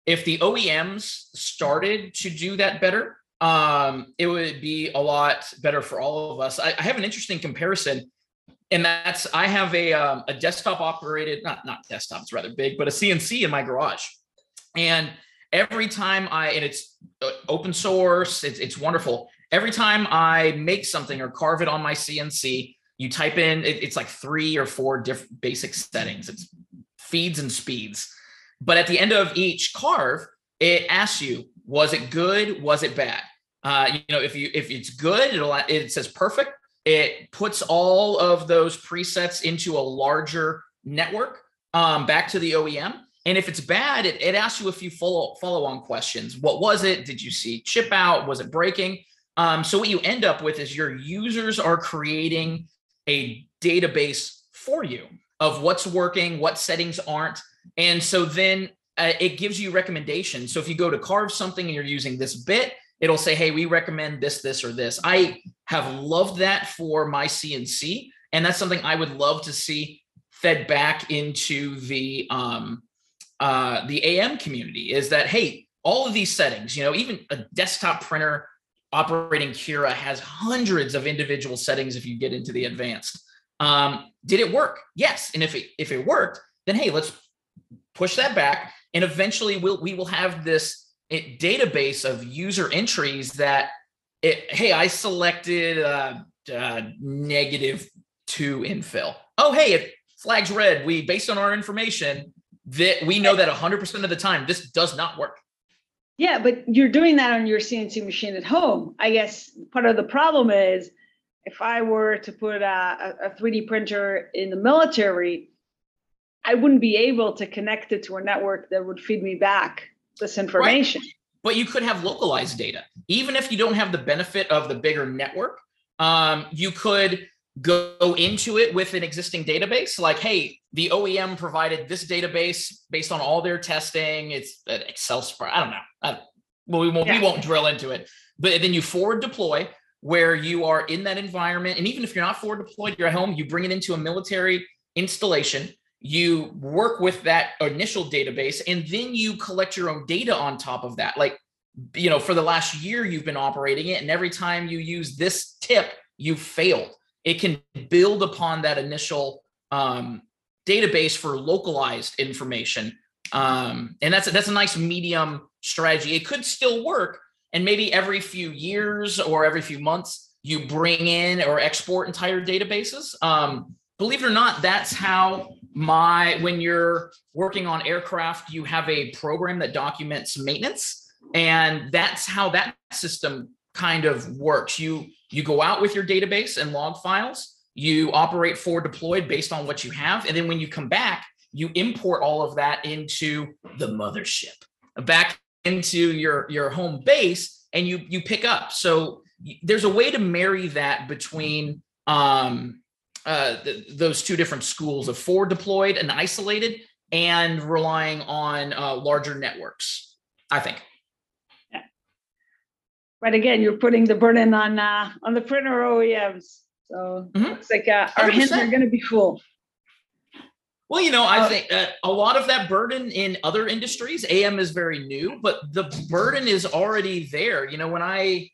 if the OEMs started to do that better, um, it would be a lot better for all of us. I, I have an interesting comparison, and that's I have a um, a desktop operated not not desktop, it's rather big, but a CNC in my garage, and every time I and it's uh, open source, it's it's wonderful. Every time I make something or carve it on my CNC, you type in it, it's like three or four different basic settings. It's feeds and speeds. But at the end of each carve it asks you was it good? Was it bad? Uh, you know if you if it's good it'll it says perfect. It puts all of those presets into a larger network um, back to the OEM. And if it's bad, it, it asks you a few follow follow on questions. What was it? Did you see chip out? Was it breaking? Um, so what you end up with is your users are creating a database for you of what's working, what settings aren't. And so then uh, it gives you recommendations. So if you go to carve something and you're using this bit, it'll say, hey, we recommend this, this, or this. I have loved that for my CNC. And that's something I would love to see fed back into the um, uh, the AM community is that, hey, all of these settings, you know, even a desktop printer operating Cura has hundreds of individual settings if you get into the advanced. Um, did it work? Yes. And if it if it worked, then hey, let's push that back, and eventually we'll we will have this it, database of user entries that it. Hey, I selected uh, uh, negative two infill. Oh, hey, it flags red. We based on our information that we know that 100% of the time this does not work. Yeah, but you're doing that on your CNC machine at home. I guess part of the problem is if I were to put a, a 3D printer in the military, I wouldn't be able to connect it to a network that would feed me back this information. Right. But you could have localized data. Even if you don't have the benefit of the bigger network, um, you could go into it with an existing database. Like hey the oem provided this database based on all their testing. It's an excel spread. I don't know. I, well we won't yeah. we won't drill into it. But then you forward deploy where you are in that environment. And even if you're not forward deployed you're at home you bring it into a military installation. You work with that initial database and then you collect your own data on top of that. Like you know for the last year you've been operating it and every time you use this tip you failed it can build upon that initial um, database for localized information. Um, and that's a, that's a nice medium strategy. It could still work, and maybe every few years or every few months you bring in or export entire databases. Um, believe it or not, that's how my when you're working on aircraft, you have a program that documents maintenance, and that's how that system kind of works. You you go out with your database and log files. You operate for deployed based on what you have, and then when you come back, you import all of that into the mothership, back into your your home base, and you you pick up. So there's a way to marry that between um, uh, th- those two different schools of forward deployed and isolated and relying on uh, larger networks, I think. But again, you're putting the burden on uh, on the printer OEMs. So mm-hmm. it's like uh, our 100%. hands are going to be full. Well, you know, I uh, think a lot of that burden in other industries, AM is very new, but the burden is already there. You know, when I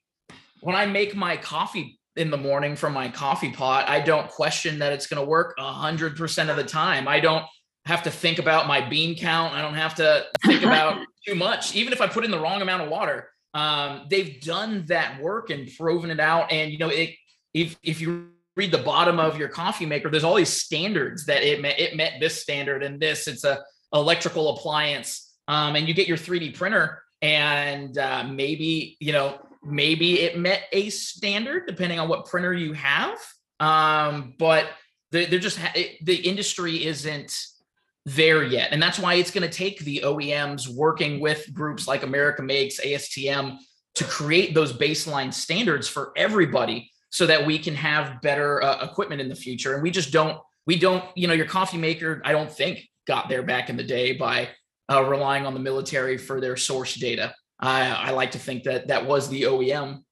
when I make my coffee in the morning from my coffee pot, I don't question that it's going to work a hundred percent of the time. I don't have to think about my bean count. I don't have to think about too much. Even if I put in the wrong amount of water, um, they've done that work and proven it out. And you know, it, if if you read the bottom of your coffee maker, there's all these standards that it met. It met this standard and this. It's a electrical appliance, um, and you get your 3D printer, and uh, maybe you know maybe it met a standard depending on what printer you have um, but they're, just the industry isn't there yet and that's why it's going to take the oems working with groups like america makes astm to create those baseline standards for everybody so that we can have better uh, equipment in the future and we just don't we don't you know your coffee maker i don't think got there back in the day by uh, relying on the military for their source data I, I like to think that that was the OEM.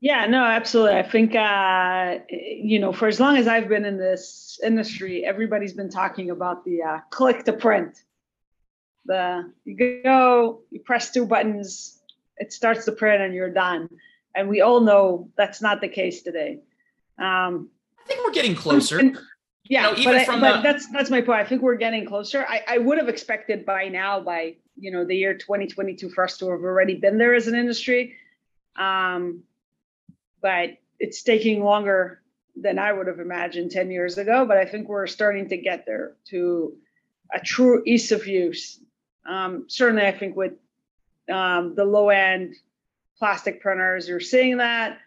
Yeah, no, absolutely. I think, uh, you know, for as long as I've been in this industry, everybody's been talking about the uh, click to print. The you go, you press two buttons, it starts to print, and you're done. And we all know that's not the case today. Um, I think we're getting closer. And, yeah, you know, but, I, but the... that's that's my point. I think we're getting closer. I, I would have expected by now, by you know the year 2022 for us to have already been there as an industry um, but it's taking longer than i would have imagined 10 years ago but i think we're starting to get there to a true ease of use um, certainly i think with um, the low end plastic printers you're seeing that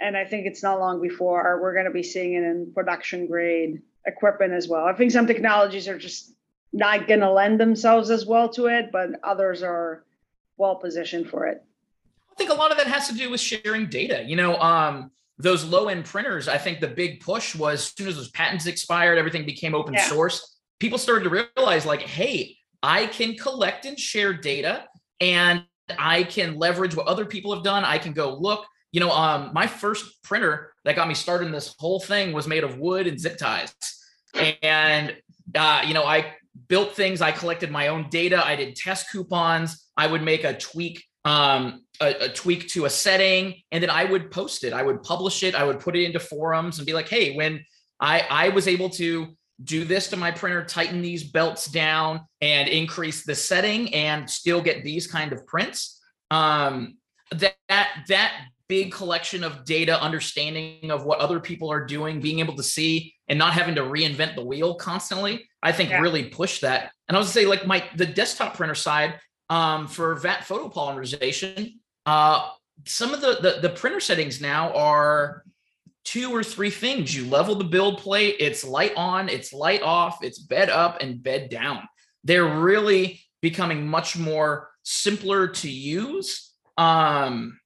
and i think it's not long before we're going to be seeing it in production grade equipment as well i think some technologies are just not going to lend themselves as well to it, but others are well positioned for it. I think a lot of that has to do with sharing data. You know, um, those low end printers, I think the big push was as soon as those patents expired, everything became open yeah. source. People started to realize, like, hey, I can collect and share data and I can leverage what other people have done. I can go look. You know, um, my first printer that got me started in this whole thing was made of wood and zip ties. And uh, you know, I built things. I collected my own data. I did test coupons. I would make a tweak, um, a, a, tweak to a setting, and then I would post it. I would publish it. I would put it into forums and be like, hey, when I I was able to do this to my printer, tighten these belts down, and increase the setting, and still get these kind of prints. Um, that that that big collection of data, understanding of what other people are doing, being able to see and not having to reinvent the wheel constantly, I think yeah. really pushed that. And I was say, like my the desktop printer side um, for VAT photopolymerization, uh, some of the, the the printer settings now are two or three things. You level the build plate, it's light on, it's light off, it's bed up and bed down. They're really becoming much more simpler to use. Um,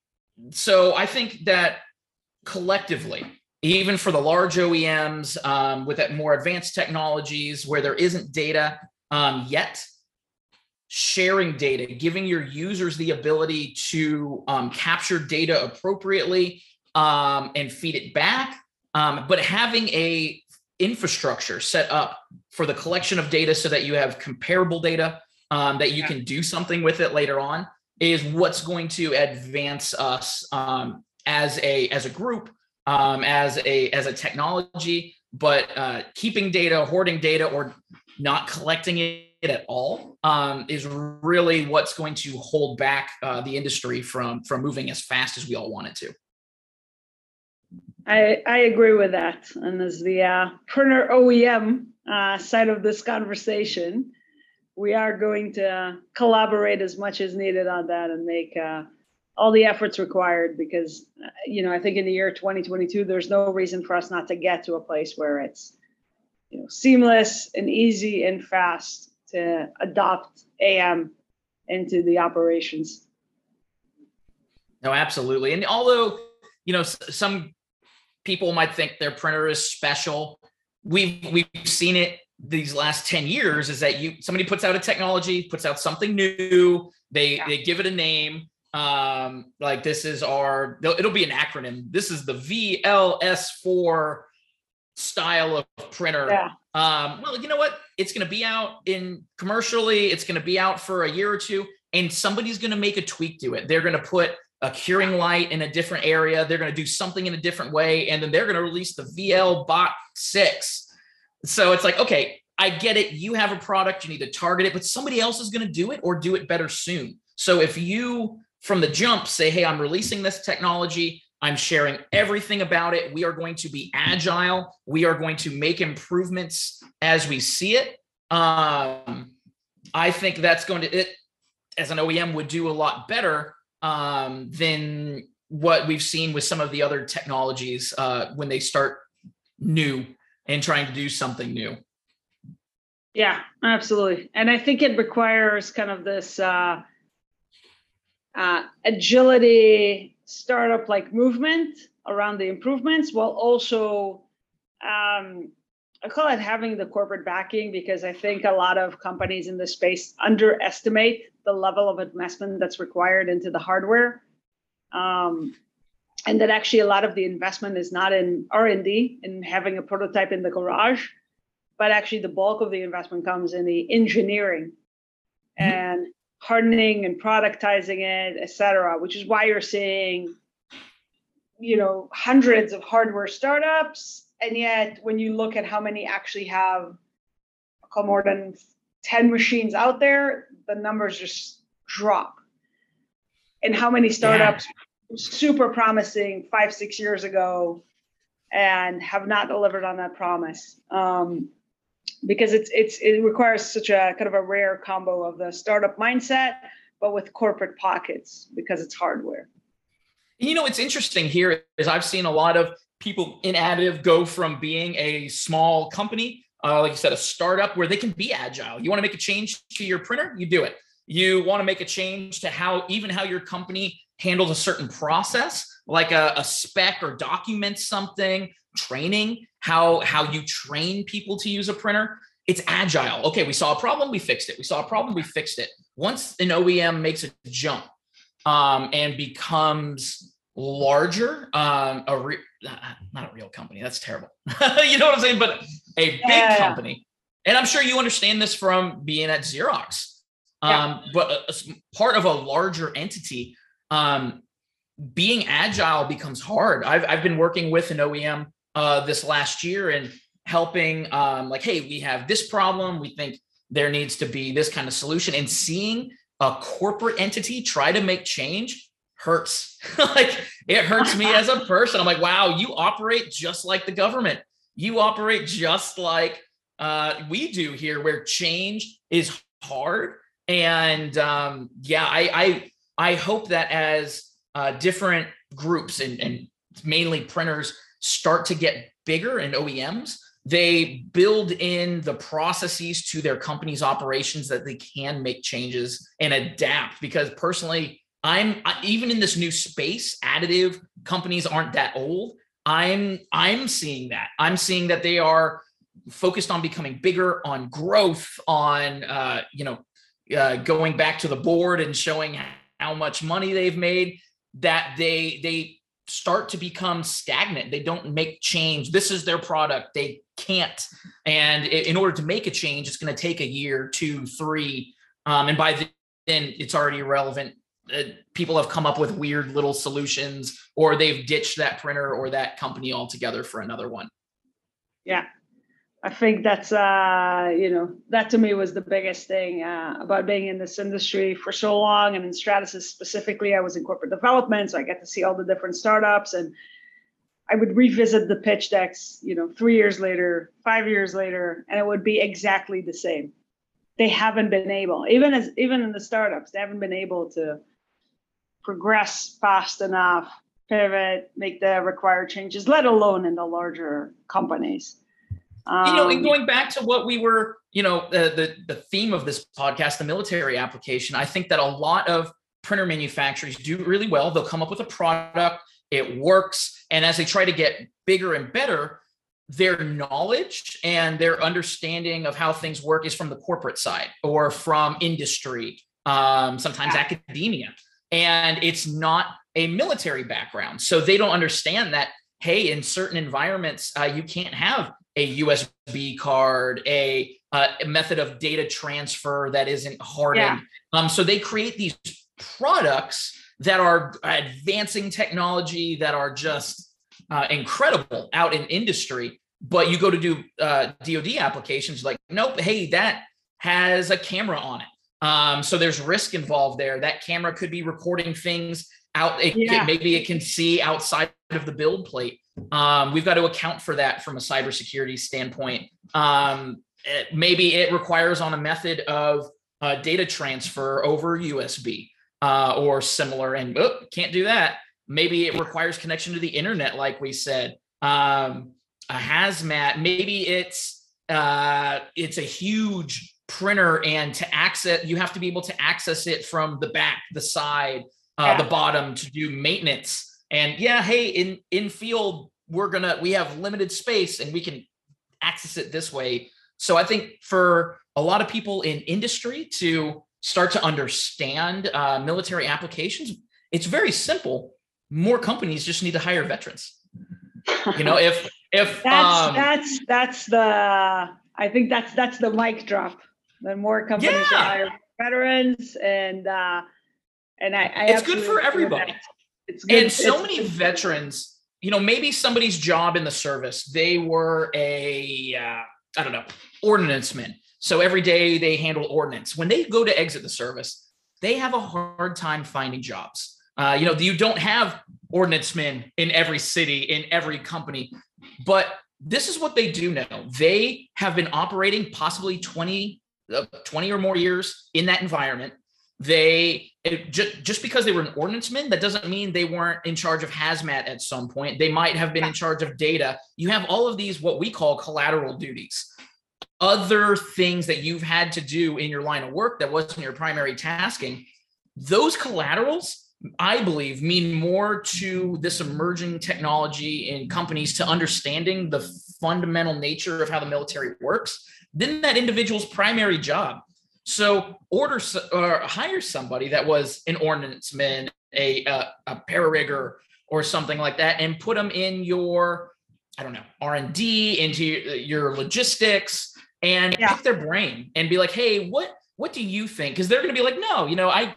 so I think that collectively, even for the large OEMs um, with that more advanced technologies where there isn't data um, yet, sharing data, giving your users the ability to um, capture data appropriately um, and feed it back, um, but having a infrastructure set up for the collection of data so that you have comparable data um, that you can do something with it later on is what's going to advance us um, as a as a group, um, as a as a technology. But uh, keeping data, hoarding data, or not collecting it at all um, is really what's going to hold back uh, the industry from from moving as fast as we all want it to. I, I agree with that. And as the uh, printer OEM uh, side of this conversation, we are going to collaborate as much as needed on that and make uh, all the efforts required because, uh, you know, I think in the year 2022, there's no reason for us not to get to a place where it's, you know, seamless and easy and fast to adopt AM into the operations. No, absolutely. And although, you know, some people might think their printer is special. We've we've seen it these last 10 years is that you somebody puts out a technology, puts out something new, they yeah. they give it a name. Um, like this is our it'll be an acronym. This is the VLS4 style of printer. Yeah. Um, well, you know what? It's going to be out in commercially, it's going to be out for a year or two, and somebody's going to make a tweak to it. They're going to put a curing light in a different area. They're going to do something in a different way. And then they're going to release the VL Bot 6. So it's like, okay, I get it. You have a product, you need to target it, but somebody else is going to do it or do it better soon. So if you from the jump say, hey, I'm releasing this technology, I'm sharing everything about it. We are going to be agile. We are going to make improvements as we see it. Um, I think that's going to, it, as an OEM, would do a lot better um, than what we've seen with some of the other technologies uh, when they start new and trying to do something new. Yeah, absolutely. And I think it requires kind of this uh, uh, agility, startup like movement around the improvements while also um, I call it having the corporate backing because I think a lot of companies in this space underestimate the level of investment that's required into the hardware. Um, and that actually a lot of the investment is not in R&D in having a prototype in the garage, but actually the bulk of the investment comes in the engineering mm-hmm. and hardening and productizing it, et cetera, which is why you're seeing, you know, hundreds of hardware startups. And yet when you look at how many actually have call more than 10 machines out there the numbers just drop. And how many startups yeah. super promising five six years ago and have not delivered on that promise. Um, because it's it's it requires such a kind of a rare combo of the startup mindset but with corporate pockets because it's hardware you know, it's interesting here is I've seen a lot of people in additive go from being a small company, uh, like you said, a startup where they can be agile. You want to make a change to your printer, you do it. You want to make a change to how even how your company handles a certain process, like a, a spec or document something, training, how how you train people to use a printer. It's agile. Okay, we saw a problem, we fixed it. We saw a problem, we fixed it. Once an OEM makes a jump um, and becomes larger, um, a re- not a real company. That's terrible. you know what I'm saying? But a big yeah. company, and I'm sure you understand this from being at Xerox. Um, yeah. But a, a, part of a larger entity, um, being agile becomes hard. I've I've been working with an OEM uh, this last year and helping, um, like, hey, we have this problem. We think there needs to be this kind of solution, and seeing a corporate entity try to make change hurts. like it hurts me as a person. I'm like, wow, you operate just like the government. You operate just like uh, we do here, where change is hard. And um, yeah, I, I I hope that as uh, different groups and, and mainly printers start to get bigger and OEMs, they build in the processes to their company's operations that they can make changes and adapt. Because personally, I'm even in this new space, additive companies aren't that old. I'm I'm seeing that. I'm seeing that they are focused on becoming bigger, on growth, on uh, you know, uh, going back to the board and showing how much money they've made. That they they start to become stagnant. They don't make change. This is their product. They can't. And in order to make a change, it's going to take a year, two, three, um, and by then it's already irrelevant uh, people have come up with weird little solutions or they've ditched that printer or that company altogether for another one yeah i think that's uh you know that to me was the biggest thing uh, about being in this industry for so long and in stratasys specifically i was in corporate development so i get to see all the different startups and I would revisit the pitch decks, you know, three years later, five years later, and it would be exactly the same. They haven't been able, even as even in the startups, they haven't been able to progress fast enough, pivot, make the required changes, let alone in the larger companies. Um, you know, and um, going back to what we were, you know, the, the the theme of this podcast, the military application, I think that a lot of printer manufacturers do really well. They'll come up with a product, it works, and as they try to get bigger and better, their knowledge and their understanding of how things work is from the corporate side or from industry, um, sometimes academia, and it's not a military background, so they don't understand that. Hey, in certain environments, uh, you can't have a USB card, a, uh, a method of data transfer that isn't hardened. Yeah. Um, so they create these products that are advancing technology that are just uh, incredible out in industry. But you go to do uh, DoD applications, like, nope, hey, that has a camera on it. Um, so there's risk involved there. That camera could be recording things out. It, yeah. maybe it can see outside of the build plate. Um, we've got to account for that from a cybersecurity standpoint. Um, it, maybe it requires on a method of uh, data transfer over USB uh, or similar, and oh, can't do that. Maybe it requires connection to the internet, like we said. Um, a hazmat, maybe it's uh, it's a huge printer, and to access, you have to be able to access it from the back, the side, uh, yeah. the bottom to do maintenance and yeah, hey, in in field, we're gonna we have limited space and we can access it this way. So I think for a lot of people in industry to start to understand uh, military applications, it's very simple. More companies just need to hire veterans. You know, if if that's um, that's that's the I think that's that's the mic drop. The more companies yeah. hire veterans and uh and I, I it's good for everybody. It's good. And so it's, many veterans, you know, maybe somebody's job in the service, they were a, uh, I don't know, ordnanceman. So every day they handle ordnance. When they go to exit the service, they have a hard time finding jobs. Uh, you know, you don't have ordnance men in every city, in every company, but this is what they do know. They have been operating possibly 20, uh, 20 or more years in that environment they it, just just because they were an ordnanceman that doesn't mean they weren't in charge of hazmat at some point. They might have been in charge of data. You have all of these what we call collateral duties. Other things that you've had to do in your line of work that wasn't your primary tasking those collaterals i believe mean more to this emerging technology in companies to understanding the fundamental nature of how the military works than that individual's primary job so order or hire somebody that was an ordnanceman, a, a, a pararigger, or something like that, and put them in your, I don't know, R and D, into uh, your logistics, and yeah. pick their brain and be like, hey, what what do you think? Because they're going to be like, no, you know, I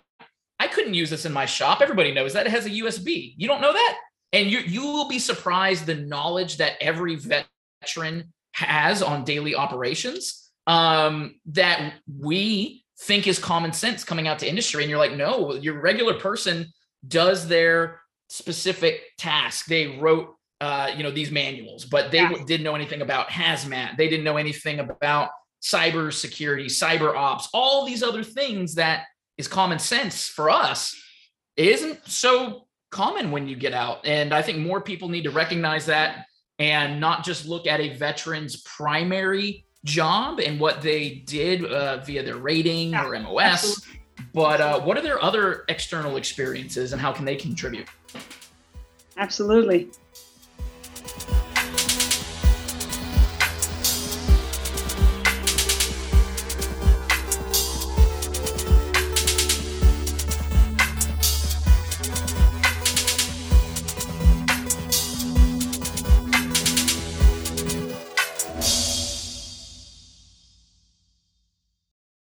I couldn't use this in my shop. Everybody knows that it has a USB. You don't know that, and you you will be surprised the knowledge that every veteran has on daily operations um, that we think is common sense coming out to industry. And you're like, no, your regular person does their specific task. They wrote, uh, you know, these manuals, but they yeah. didn't know anything about hazmat. They didn't know anything about cyber security, cyber ops, all these other things that is common sense for us it isn't so common when you get out. And I think more people need to recognize that and not just look at a veteran's primary job and what they did uh, via their rating yeah, or MOS. Absolutely. But uh, what are their other external experiences and how can they contribute? Absolutely.